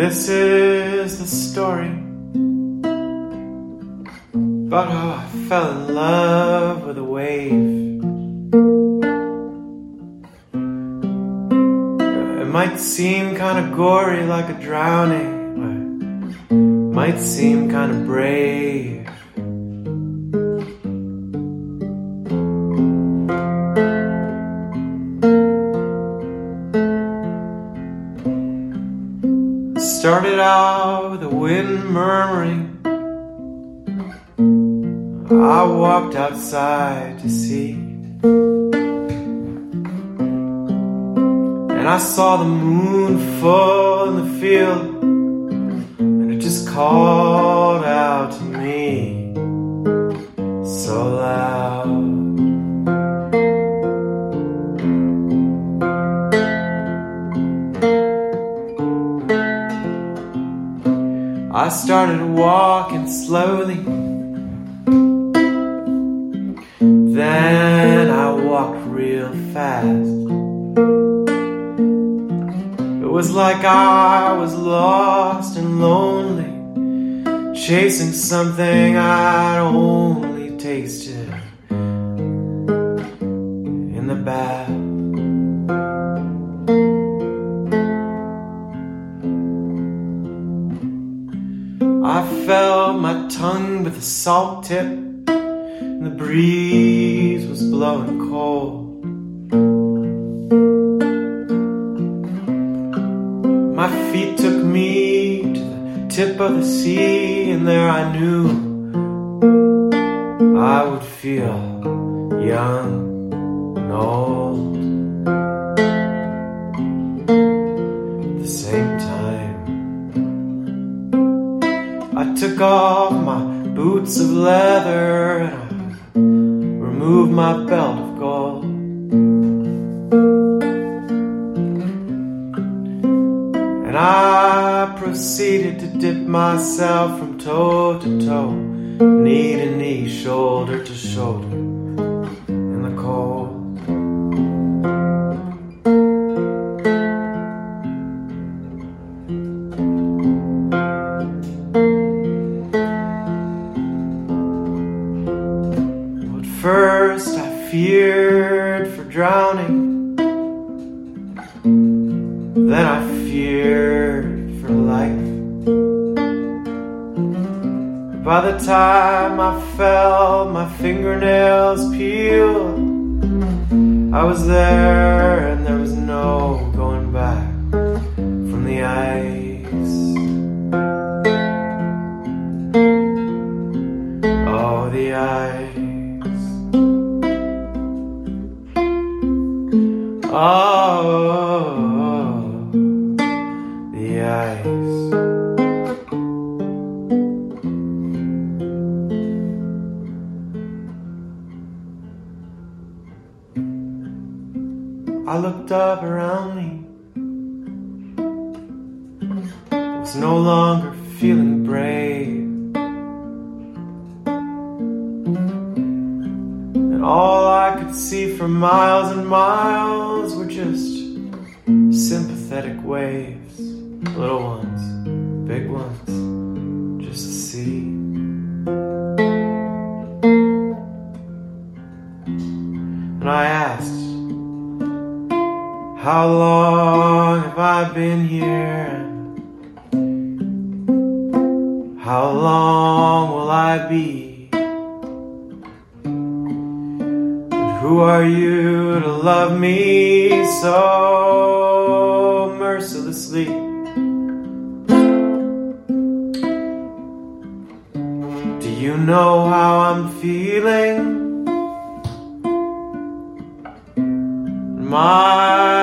this is the story about how oh, I fell in love with a wave. It might seem kind of gory like a drowning, it might seem kind of brave. Started out with the wind murmuring. I walked outside to see. And I saw the moon full in the field. And it just called out to me started walking slowly. Then I walked real fast. It was like I was lost and lonely, chasing something I'd only tasted in the bath. I felt my tongue with a salt tip, and the breeze was blowing cold. My feet took me to the tip of the sea, and there I knew I would feel young and old took off my boots of leather and I removed my belt of gold. And I proceeded to dip myself from toe to toe, knee to knee, shoulder to shoulder in the cold. First I feared for drowning, then I feared for life. By the time I fell, my fingernails peeled. I was there and there was no going back from the ice. Oh, the ice. Oh, the ice. I looked up around me. Was no longer feeling brave. And all I could see for miles and miles sympathetic waves. Little ones, big ones, just the sea. And I asked, How long have I been here? How long will I be? And who are you to love me so mercilessly? Do you know how I'm feeling? My